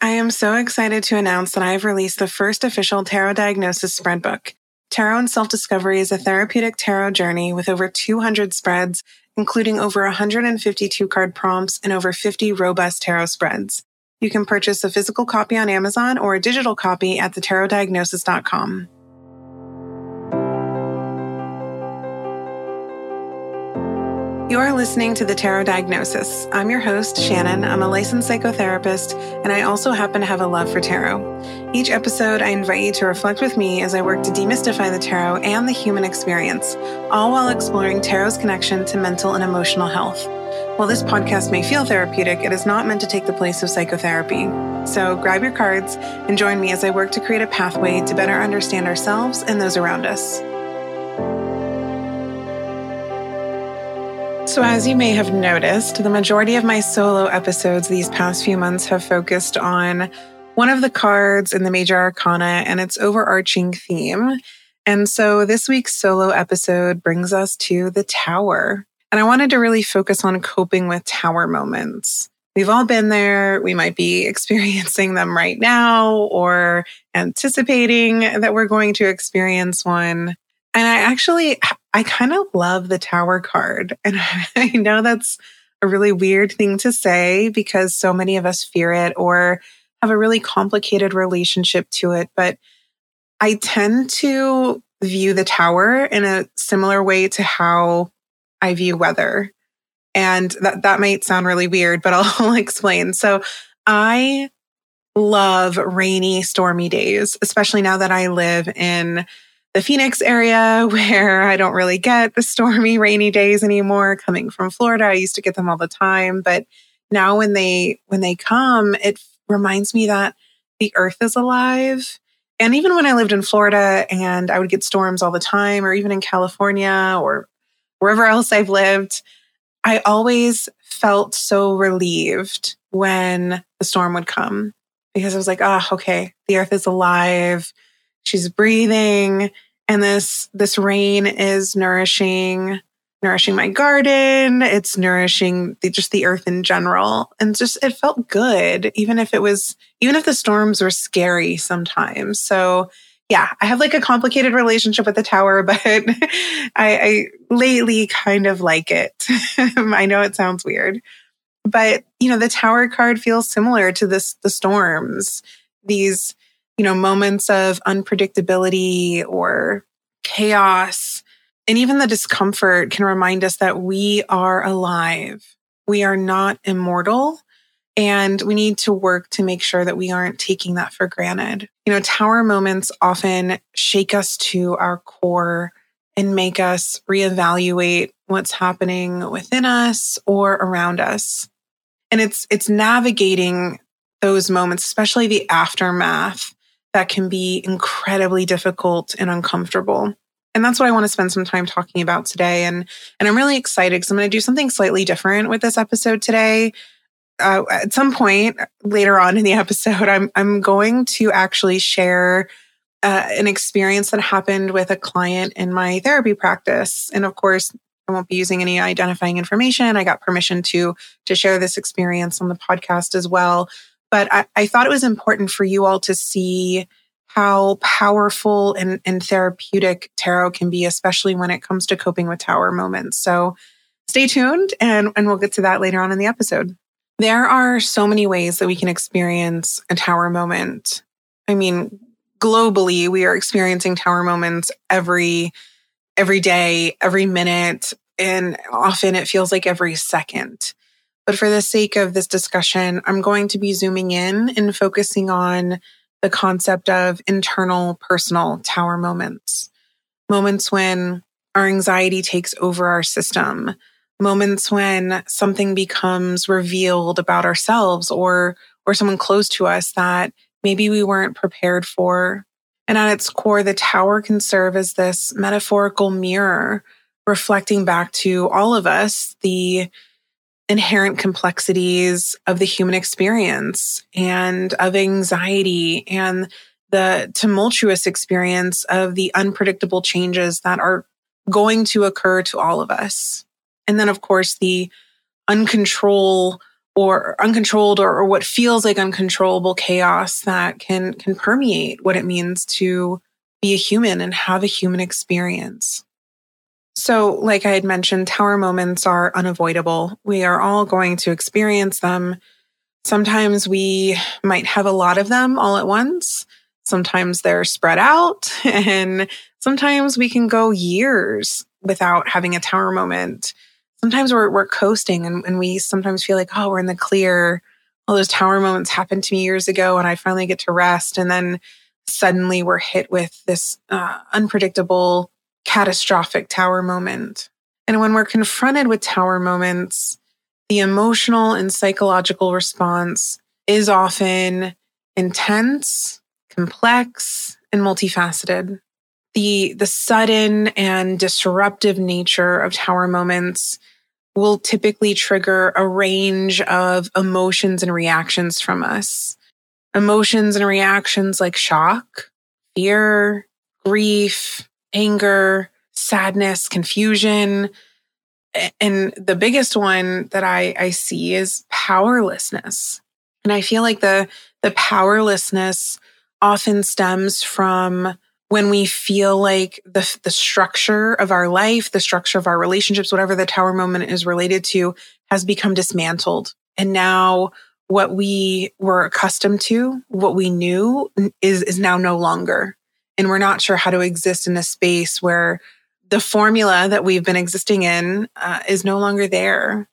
I am so excited to announce that I have released the first official tarot diagnosis spread book. Tarot and Self Discovery is a therapeutic tarot journey with over 200 spreads, including over 152 card prompts and over 50 robust tarot spreads. You can purchase a physical copy on Amazon or a digital copy at thetarotdiagnosis.com. You are listening to the Tarot Diagnosis. I'm your host, Shannon. I'm a licensed psychotherapist, and I also happen to have a love for tarot. Each episode, I invite you to reflect with me as I work to demystify the tarot and the human experience, all while exploring tarot's connection to mental and emotional health. While this podcast may feel therapeutic, it is not meant to take the place of psychotherapy. So grab your cards and join me as I work to create a pathway to better understand ourselves and those around us. So, as you may have noticed, the majority of my solo episodes these past few months have focused on one of the cards in the major arcana and its overarching theme. And so, this week's solo episode brings us to the tower. And I wanted to really focus on coping with tower moments. We've all been there. We might be experiencing them right now or anticipating that we're going to experience one. And I actually, I kind of love the tower card. And I know that's a really weird thing to say because so many of us fear it or have a really complicated relationship to it. But I tend to view the tower in a similar way to how I view weather. And that, that might sound really weird, but I'll, explain. So I love rainy, stormy days, especially now that I live in the Phoenix area where I don't really get the stormy, rainy days anymore. Coming from Florida, I used to get them all the time, but now when they when they come, it reminds me that the earth is alive. And even when I lived in Florida and I would get storms all the time, or even in California or wherever else I've lived, I always felt so relieved when the storm would come because I was like, oh, okay, the earth is alive she's breathing and this this rain is nourishing nourishing my garden. It's nourishing the, just the earth in general. And just it felt good even if it was even if the storms were scary sometimes. So yeah i have like a complicated relationship with the tower but I, I lately kind of like it. I know it sounds weird but you know the tower card feels similar to this the storms. These you know, moments of unpredictability or chaos. And even the discomfort can remind us that we are alive. We are not immortal. And we need to work to make sure that we aren't taking that for granted. You know, tower moments often shake us to our core and make us reevaluate what's happening within us or around us. And it's it's navigating those moments, especially the aftermath that can be incredibly difficult and uncomfortable. And that's what I want to spend some time talking about today. And, and I'm really excited because I'm going to do something slightly different with this episode today. Uh, at some point later on in the episode, I'm, I'm going to actually share uh, an experience that happened with a client in my therapy practice. And of course, I won't be using any identifying information. I got permission to to share this experience on the podcast as well. But I, I thought it was important for you all to see how powerful and, and therapeutic tarot can be, especially when it comes to coping with tower moments. So stay tuned and, and we'll get to that later on in the episode. There are so many ways that we can experience a tower moment. I mean, globally, we are experiencing tower moments every every day, every minute, and often it feels like every second. But for the sake of this discussion, I'm going to be zooming in and focusing on the concept of internal personal tower moments. Moments when our anxiety takes over our system, moments when something becomes revealed about ourselves or or someone close to us that maybe we weren't prepared for. And at its core, the tower can serve as this metaphorical mirror reflecting back to all of us the inherent complexities of the human experience and of anxiety and the tumultuous experience of the unpredictable changes that are going to occur to all of us. And then, of course, the uncontrol or uncontrolled or, or what feels like uncontrollable chaos that can can permeate what it means to be a human and have a human experience. So, like I had mentioned, tower moments are unavoidable. We are all going to experience them. Sometimes we might have a lot of them all at once. Sometimes they're spread out, and sometimes we can go years without having a tower moment. Sometimes we're, we're coasting and, and we sometimes feel like, oh, we're in the clear. All those tower moments happened to me years ago, and I finally get to rest. And then suddenly we're hit with this uh, unpredictable catastrophic tower moment. And when we're confronted with tower moments, the emotional and psychological response is often intense, complex, and multifaceted. The, the sudden and disruptive nature of tower moments will typically trigger a range of emotions and reactions from us. Emotions and reactions like shock, fear, grief, anger, sadness, confusion. And the biggest one that I, I see is powerlessness. And I feel like the, the powerlessness often stems from when we feel like the, the structure of our life, the structure of our relationships, whatever the tower moment is related to, has become dismantled. And now what we were accustomed to, what we knew is, is now no longer and we're not sure how to exist in a space where the formula that we've been existing in uh, is no longer there.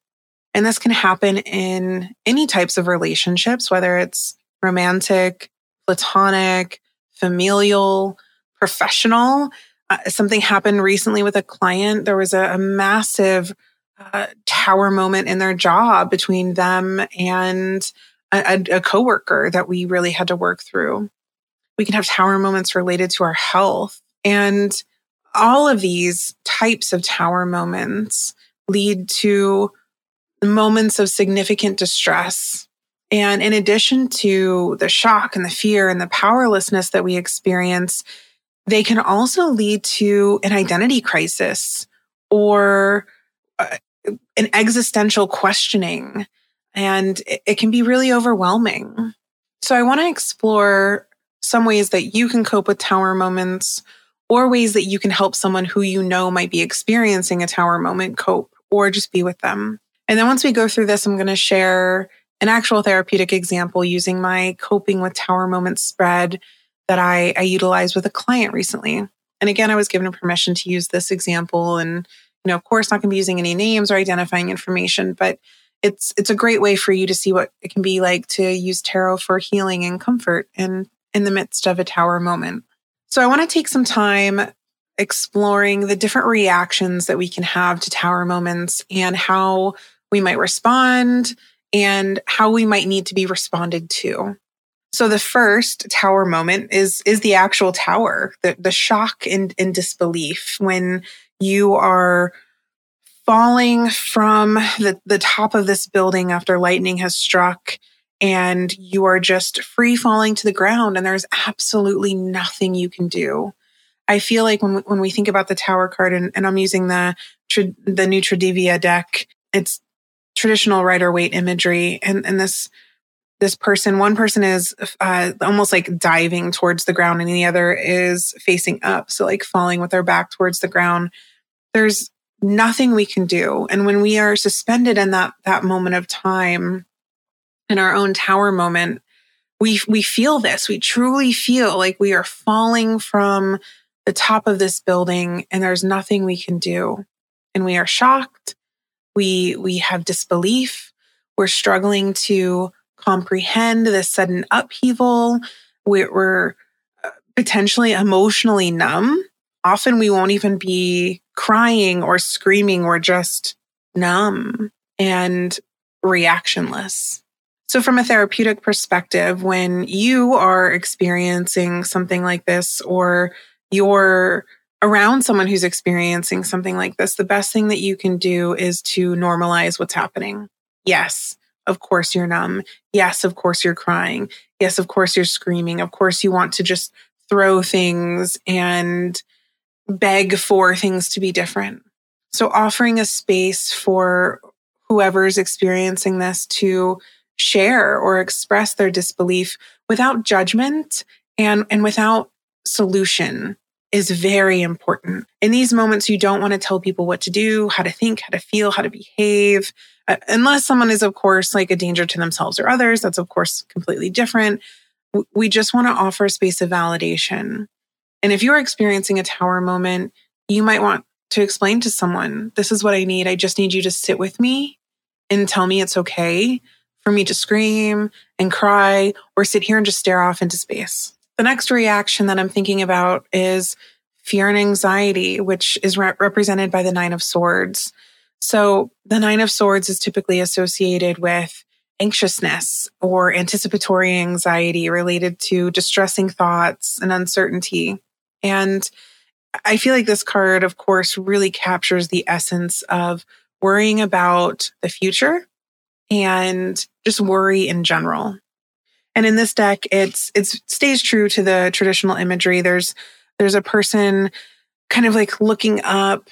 And this can happen in any types of relationships, whether it's romantic, platonic, familial, professional. Uh, something happened recently with a client. There was a, a massive uh, tower moment in their job between them and a, a, a coworker that we really had to work through. We can have tower moments related to our health. And all of these types of tower moments lead to moments of significant distress. And in addition to the shock and the fear and the powerlessness that we experience, they can also lead to an identity crisis or uh, an existential questioning. And it, it can be really overwhelming. So I want to explore some ways that you can cope with tower moments or ways that you can help someone who you know might be experiencing a tower moment cope or just be with them. And then once we go through this, I'm going to share an actual therapeutic example using my coping with tower moments spread that I, I utilized with a client recently. And again, I was given permission to use this example and, you know, of course, not going to be using any names or identifying information, but it's, it's a great way for you to see what it can be like to use tarot for healing and comfort and in the midst of a tower moment. So I want to take some time exploring the different reactions that we can have to tower moments and how we might respond and how we might need to be responded to. So the first tower moment is is the actual tower, the the shock and, and disbelief when you are falling from the, the top of this building after lightning has struck and you are just free falling to the ground and there's absolutely nothing you can do. I feel like when, when we think about the tower card and, and I'm using the, the new deck, it's traditional Rider-Waite imagery. And, and this, this person, one person is uh, almost like diving towards the ground and the other is facing up. So like falling with their back towards the ground. There's nothing we can do. And when we are suspended in that, that moment of time, in our own tower moment, we, we feel this. We truly feel like we are falling from the top of this building and there's nothing we can do. And we are shocked. We, we have disbelief. We're struggling to comprehend this sudden upheaval. We're, we're uh, potentially emotionally numb. Often we won't even be crying or screaming. We're just numb and reactionless. So, from a therapeutic perspective, when you are experiencing something like this, or you're around someone who's experiencing something like this, the best thing that you can do is to normalize what's happening. Yes, of course you're numb. Yes, of course you're crying. Yes, of course you're screaming. Of course you want to just throw things and beg for things to be different. So, offering a space for whoever's experiencing this to share or express their disbelief without judgment and, and without solution is very important. In these moments, you don't want to tell people what to do, how to think, how to feel, how to behave, uh, unless someone is, of course, like a danger to themselves or others. That's, of course, completely different. We just want to offer a space of validation. And if you're experiencing a tower moment, you might want to explain to someone, this is what I need. I just need you to sit with me and tell me it's okay for me to scream and cry or sit here and just stare off into space. The next reaction that I'm thinking about is fear and anxiety, which is re- represented by the Nine of Swords. So the Nine of Swords is typically associated with anxiousness or anticipatory anxiety related to distressing thoughts and uncertainty. And I feel like this card, of course, really captures the essence of worrying about the future and just worry in general. And in this deck, it's it stays true to the traditional imagery. There's there's a person kind of like looking up,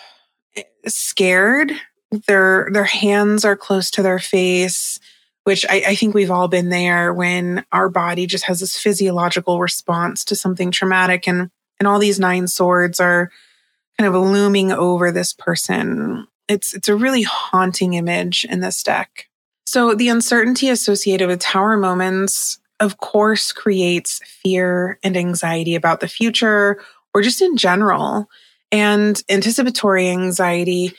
eh, scared. Their their hands are close to their face, which I, I think we've all been there when our body just has this physiological response to something traumatic, and and all these nine swords are kind of looming over this person. It's it's a really haunting image in this deck. So the uncertainty associated with tower moments of course, creates fear and anxiety about the future or just in general. And anticipatory anxiety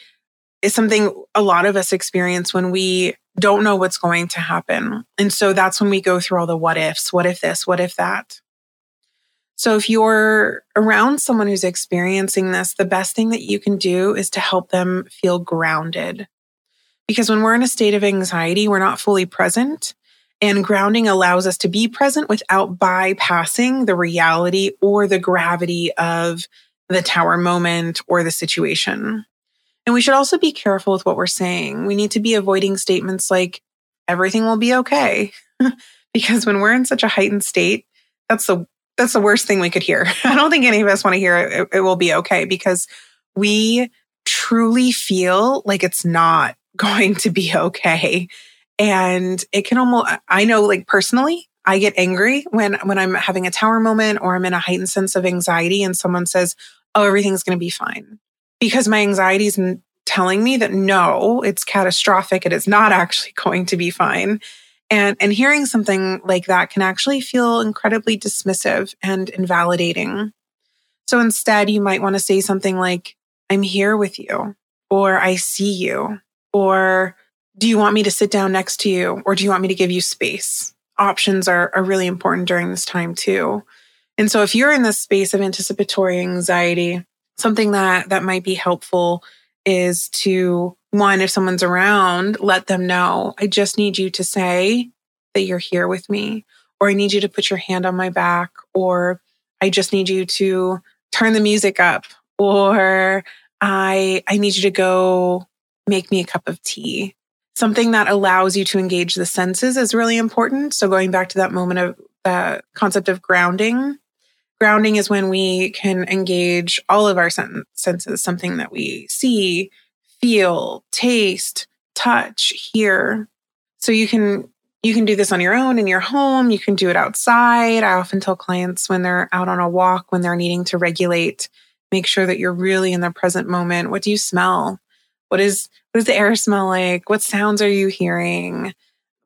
is something a lot of us experience when we don't know what's going to happen. And so that's when we go through all the what ifs. What if this? What if that? So if you're around someone who's experiencing this, the best thing that you can do is to help them feel grounded. Because when we're in a state of anxiety, we're not fully present. And grounding allows us to be present without bypassing the reality or the gravity of the tower moment or the situation. And we should also be careful with what we're saying. We need to be avoiding statements like, everything will be okay. because when we're in such a heightened state, that's the that's the worst thing we could hear. I don't think any of us want to hear it, it will be okay because we truly feel like it's not going to be okay. And it can almost, I know like personally, I get angry when, when I'm having a tower moment or I'm in a heightened sense of anxiety and someone says, Oh, everything's going to be fine because my anxiety is telling me that no, it's catastrophic. It is not actually going to be fine. And, and hearing something like that can actually feel incredibly dismissive and invalidating. So instead, you might want to say something like, I'm here with you, or I see you, or do you want me to sit down next to you or do you want me to give you space? Options are, are really important during this time too. And so if you're in this space of anticipatory anxiety, something that that might be helpful is to one, if someone's around, let them know, I just need you to say that you're here with me, or I need you to put your hand on my back, or I just need you to turn the music up, or I I need you to go make me a cup of tea something that allows you to engage the senses is really important. So going back to that moment of the concept of grounding, grounding is when we can engage all of our senses, something that we see, feel, taste, touch, hear. So you can you can do this on your own in your home, you can do it outside. I often tell clients when they're out on a walk when they're needing to regulate, make sure that you're really in the present moment. What do you smell? What is what does the air smell like? What sounds are you hearing?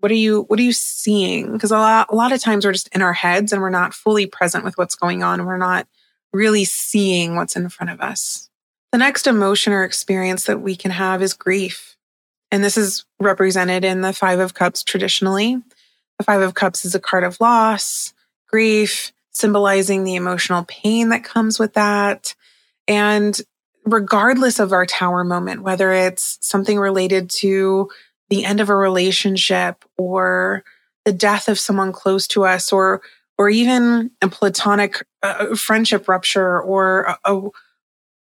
What are you what are you seeing? Because a lot a lot of times we're just in our heads and we're not fully present with what's going on. We're not really seeing what's in front of us. The next emotion or experience that we can have is grief. And this is represented in the 5 of cups traditionally. The 5 of cups is a card of loss, grief, symbolizing the emotional pain that comes with that. And regardless of our tower moment, whether it's something related to the end of a relationship or the death of someone close to us or or even a platonic uh, friendship rupture or a,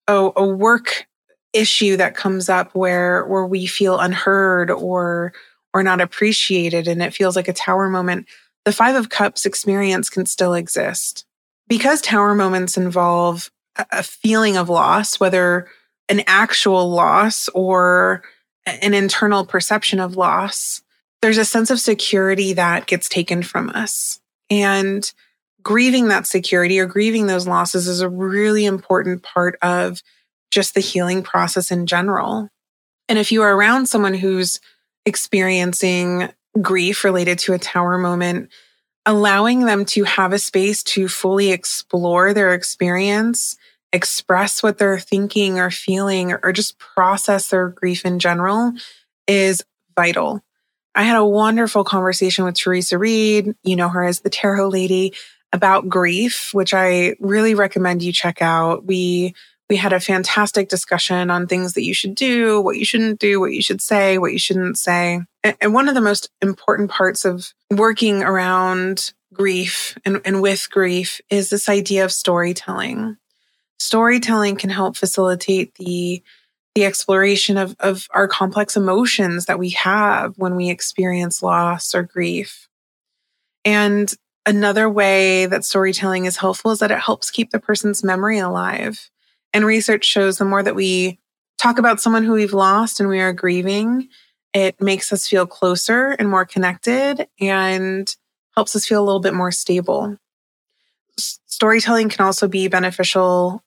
a, a work issue that comes up where where we feel unheard or or not appreciated and it feels like a tower moment the 5 of cups experience can still exist. Because tower moments involve a feeling of loss, whether an actual loss or an internal perception of loss, there's a sense of security that gets taken from us. And grieving that security or grieving those losses is a really important part of just the healing process in general. And if you are around someone who's experiencing grief related to a tower moment, allowing them to have a space to fully explore their experience, express what they're thinking or feeling, or just process their grief in general is vital. I had a wonderful conversation with Theresa Reed. You know her as the tarot lady about grief, which I really recommend you check out. We we had a fantastic discussion on things that you should do, what you shouldn't do, what you should say, what you shouldn't say. And one of the most important parts of working around grief and, and with grief is this idea of storytelling. Storytelling can help facilitate the the exploration of, of our complex emotions that we have when we experience loss or grief. And another way that storytelling is helpful is that it helps keep the person's memory alive. And research shows the more that we talk about someone who we've lost and we are grieving, it makes us feel closer and more connected and helps us feel a little bit more stable. Storytelling can also be beneficial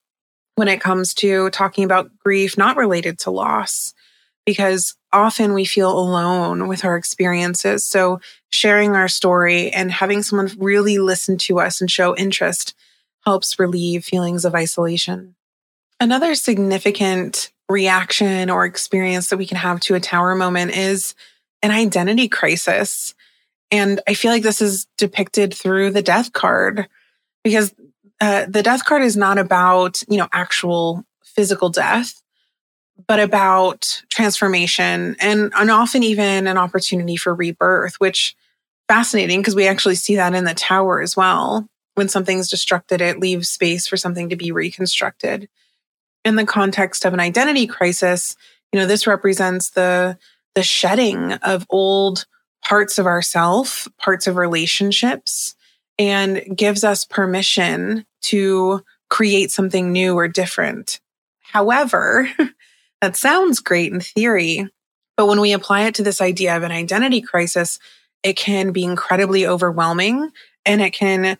when it comes to talking about grief not related to loss, because often we feel alone with our experiences. So, sharing our story and having someone really listen to us and show interest helps relieve feelings of isolation. Another significant reaction or experience that we can have to a tower moment is an identity crisis. And I feel like this is depicted through the death card because uh, the death card is not about, you know, actual physical death, but about transformation and, and often even an opportunity for rebirth, which fascinating because we actually see that in the tower as well. When something's destructed, it leaves space for something to be reconstructed. In the context of an identity crisis, you know, this represents the the shedding of old parts of ourself, parts of relationships, and gives us permission to create something new or different. However, that sounds great in theory, but when we apply it to this idea of an identity crisis, it can be incredibly overwhelming and it can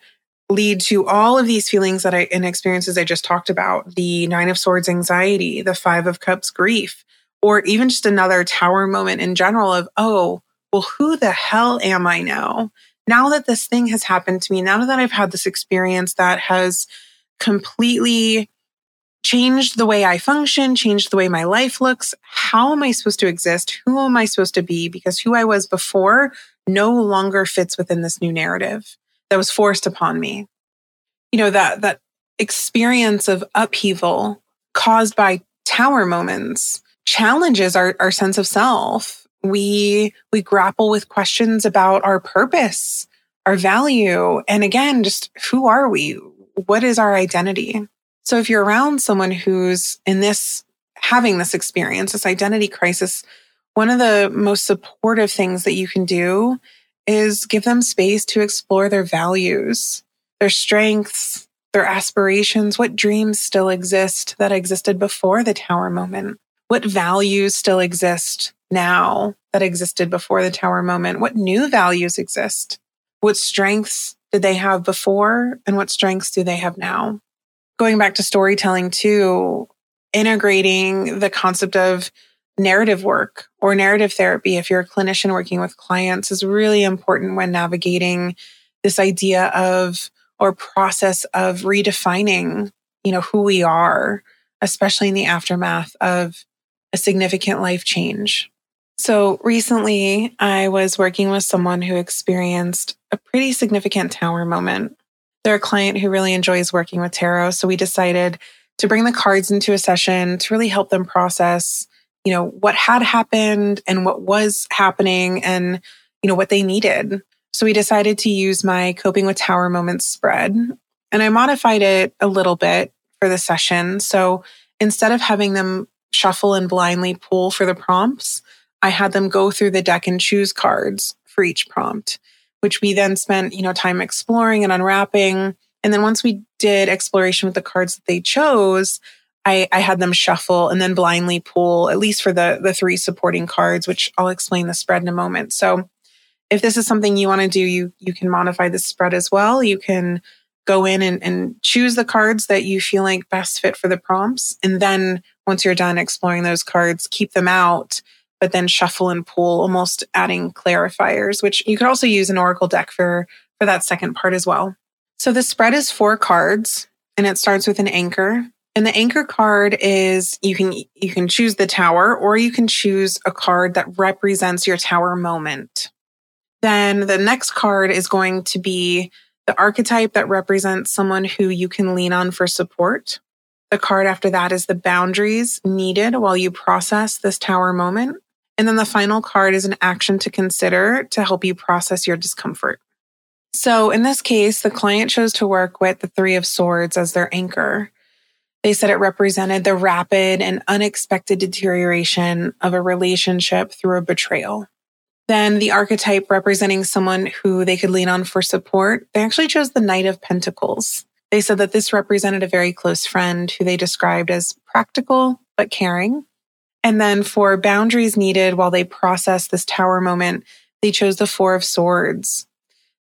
lead to all of these feelings that I and experiences I just talked about the nine of swords anxiety, the five of cups grief, or even just another tower moment in general of, oh, well, who the hell am I now? now that this thing has happened to me, now that I've had this experience that has completely changed the way I function, changed the way my life looks, how am I supposed to exist? Who am I supposed to be? Because who I was before no longer fits within this new narrative that was forced upon me. You know, that, that experience of upheaval caused by tower moments challenges our, our sense of self. We we grapple with questions about our purpose our value and again just who are we? What is our identity? So if you're around someone who's in this having this experience this identity crisis one of the most supportive things that you can do is give them space to explore their values their strengths their aspirations what dreams still exist that existed before the tower moment what values still exist now that existed before the tower moment? What new values exist? What strengths did they have before and what strengths do they have now? Going back to storytelling too, integrating the concept of narrative work or narrative therapy, if you're a clinician working with clients, is really important when navigating this idea of or process of redefining, you know, who we are, especially in the aftermath of a significant life change. So recently, I was working with someone who experienced a pretty significant tower moment. They're a client who really enjoys working with tarot. So we decided to bring the cards into a session to really help them process, you know, what had happened and what was happening and, you know, what they needed. So we decided to use my coping with tower moments spread and I modified it a little bit for the session. So instead of having them shuffle and blindly pull for the prompts, I had them go through the deck and choose cards for each prompt, which we then spent, you know, time exploring and unwrapping. And then once we did exploration with the cards that they chose, I, I had them shuffle and then blindly pull, at least for the, the three supporting cards, which I'll explain the spread in a moment. So if this is something you want to do, you, you can modify the spread as well. You can go in and, and choose the cards that you feel like best fit for the prompts. And then once you're done exploring those cards, keep them out, but then shuffle and pull, almost adding clarifiers, which you could also use an Oracle deck for, for that second part as well. So the spread is four cards and it starts with an anchor. And the anchor card is you can you can choose the tower or you can choose a card that represents your tower moment. Then the next card is going to be the archetype that represents someone who you can lean on for support. The card after that is the boundaries needed while you process this tower moment. And then the final card is an action to consider to help you process your discomfort. So in this case, the client chose to work with the Three of Swords as their anchor. They said it represented the rapid and unexpected deterioration of a relationship through a betrayal. Then the archetype representing someone who they could lean on for support, they actually chose the Knight of Pentacles. They said that this represented a very close friend who they described as practical but caring. And then for boundaries needed while they process this tower moment, they chose the Four of Swords.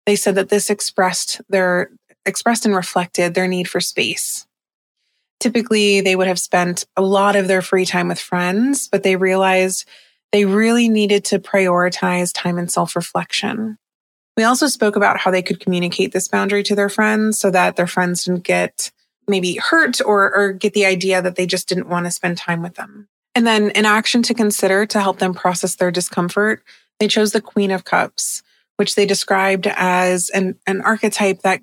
They said that this expressed their expressed and reflected their need for space. Typically, they would have spent a lot of their free time with friends, but they realized they really needed to prioritize time and self reflection. We also spoke about how they could communicate this boundary to their friends so that their friends didn't get maybe hurt or, or get the idea that they just didn't want to spend time with them. And then an action to consider to help them process their discomfort, they chose the Queen of Cups, which they described as an, an archetype that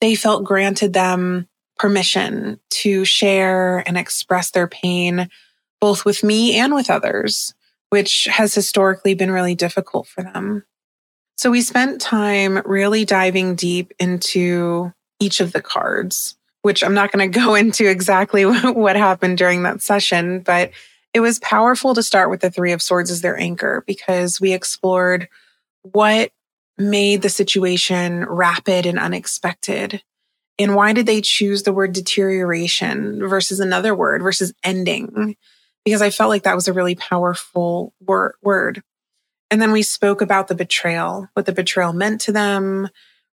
they felt granted them permission to share and express their pain, both with me and with others, which has historically been really difficult for them. So we spent time really diving deep into each of the cards, which I'm not going to go into exactly what happened during that session, but it was powerful to start with the Three of Swords as their anchor because we explored what made the situation rapid and unexpected and why did they choose the word deterioration versus another word versus ending? Because I felt like that was a really powerful wor- word. And then we spoke about the betrayal, what the betrayal meant to them,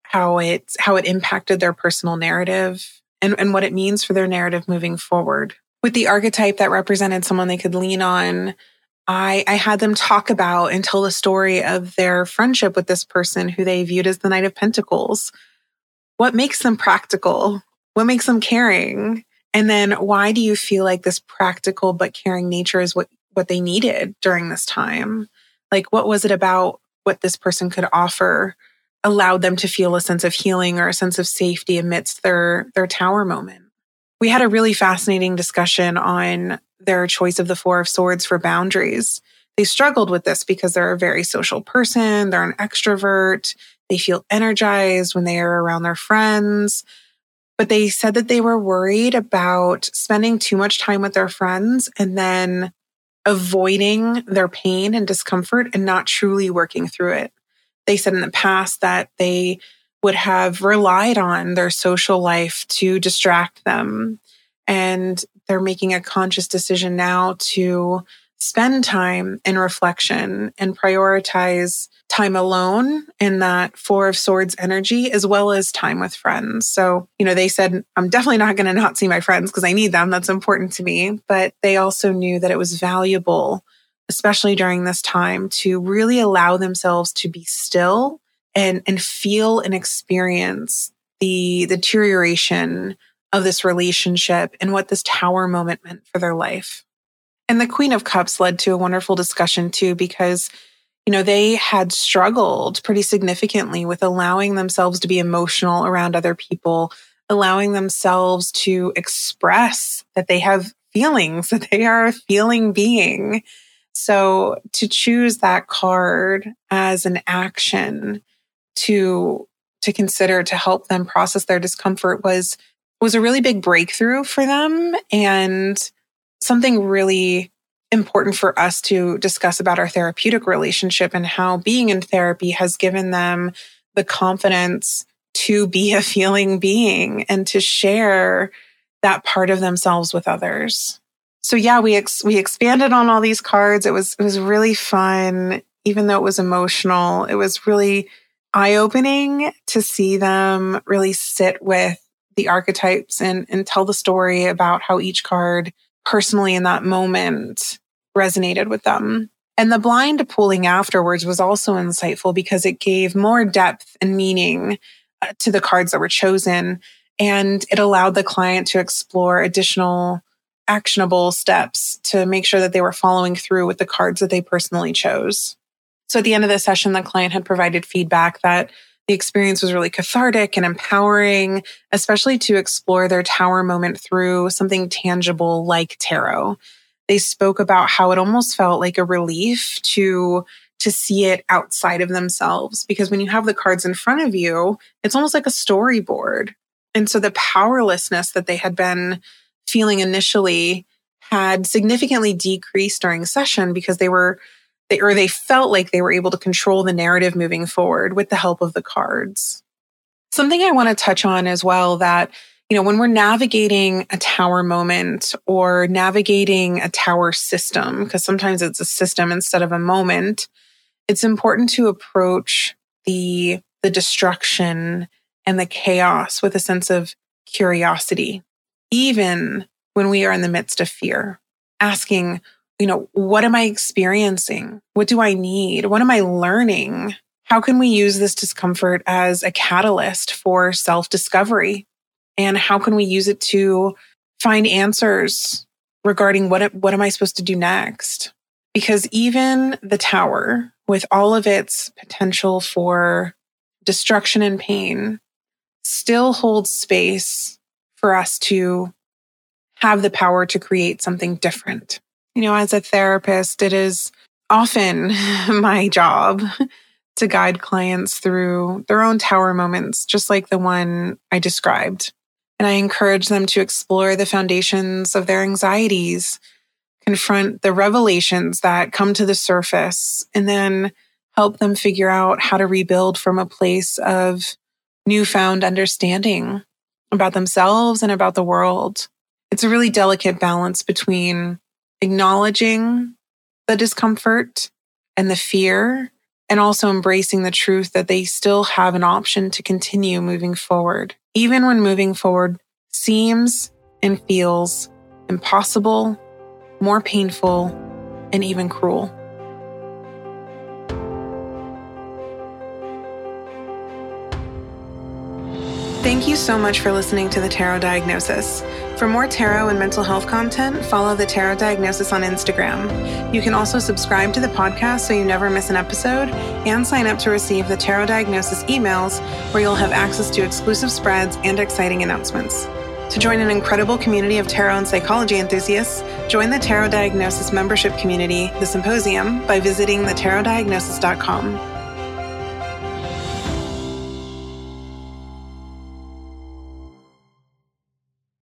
how it how it impacted their personal narrative, and, and what it means for their narrative moving forward. With the archetype that represented someone they could lean on, I, I had them talk about and tell the story of their friendship with this person who they viewed as the Knight of Pentacles, what makes them practical? What makes them caring? And then why do you feel like this practical but caring nature is what, what they needed during this time? Like, what was it about what this person could offer allowed them to feel a sense of healing or a sense of safety amidst their, their tower moment? We had a really fascinating discussion on their choice of the Four of Swords for boundaries. They struggled with this because they're a very social person, they're an extrovert, they feel energized when they are around their friends. But they said that they were worried about spending too much time with their friends and then avoiding their pain and discomfort and not truly working through it. They said in the past that they would have relied on their social life to distract them. And they're making a conscious decision now to spend time in reflection and prioritize time alone in that Four of Swords energy, as well as time with friends. So, you know, they said, I'm definitely not going to not see my friends because I need them. That's important to me. But they also knew that it was valuable, especially during this time, to really allow themselves to be still and, and feel and experience the, the deterioration of this relationship and what this tower moment meant for their life. And the Queen of Cups led to a wonderful discussion too, because, you know, they had struggled pretty significantly with allowing themselves to be emotional around other people, allowing themselves to express that they have feelings, that they are a feeling being. So to choose that card as an action to to consider to help them process their discomfort was was a really big breakthrough for them and something really important for us to discuss about our therapeutic relationship and how being in therapy has given them the confidence to be a feeling being and to share that part of themselves with others. So yeah, we ex- we expanded on all these cards. It was it was really fun, even though it was emotional. It was really eye opening to see them really sit with the archetypes and and tell the story about how each card personally in that moment resonated with them. And the blind pooling afterwards was also insightful because it gave more depth and meaning uh, to the cards that were chosen. And it allowed the client to explore additional actionable steps to make sure that they were following through with the cards that they personally chose. So at the end of the session, the client had provided feedback that the experience was really cathartic and empowering, especially to explore their tower moment through something tangible like tarot. They spoke about how it almost felt like a relief to to see it outside of themselves because when you have the cards in front of you it's almost like a storyboard. And so the powerlessness that they had been feeling initially had significantly decreased during session because they were they or they felt like they were able to control the narrative moving forward with the help of the cards. Something i want to touch on as well that you know, when we're navigating a tower moment or navigating a tower system, because sometimes it's a system instead of a moment, it's important to approach the, the destruction and the chaos with a sense of curiosity, even when we are in the midst of fear, asking, you know, what am I experiencing? What do I need? What am I learning? How can we use this discomfort as a catalyst for self discovery? and how can we use it to find answers regarding what what am I supposed to do next? Because even the tower with all of its potential for destruction and pain still holds space for us to have the power to create something different. You know, as a therapist, it is often my job to guide clients through their own tower moments, just like the one I described. And I encourage them to explore the foundations of their anxieties, confront the revelations that come to the surface, and then help them figure out how to rebuild from a place of newfound understanding about themselves and about the world. It's a really delicate balance between acknowledging the discomfort and the fear and also embracing the truth that they still have an option to continue moving forward, even when moving forward seems and feels impossible, more painful, and even cruel. Thank you so much for listening to the Tarot Diagnosis. For more tarot and mental health content, follow the Tarot Diagnosis on Instagram. You can also subscribe to the podcast so you never miss an episode and sign up to receive the Tarot Diagnosis emails where you'll have access to exclusive spreads and exciting announcements. To join an incredible community of tarot and psychology enthusiasts, join the Tarot Diagnosis membership community, The Symposium, by visiting thetarotdiagnosis.com.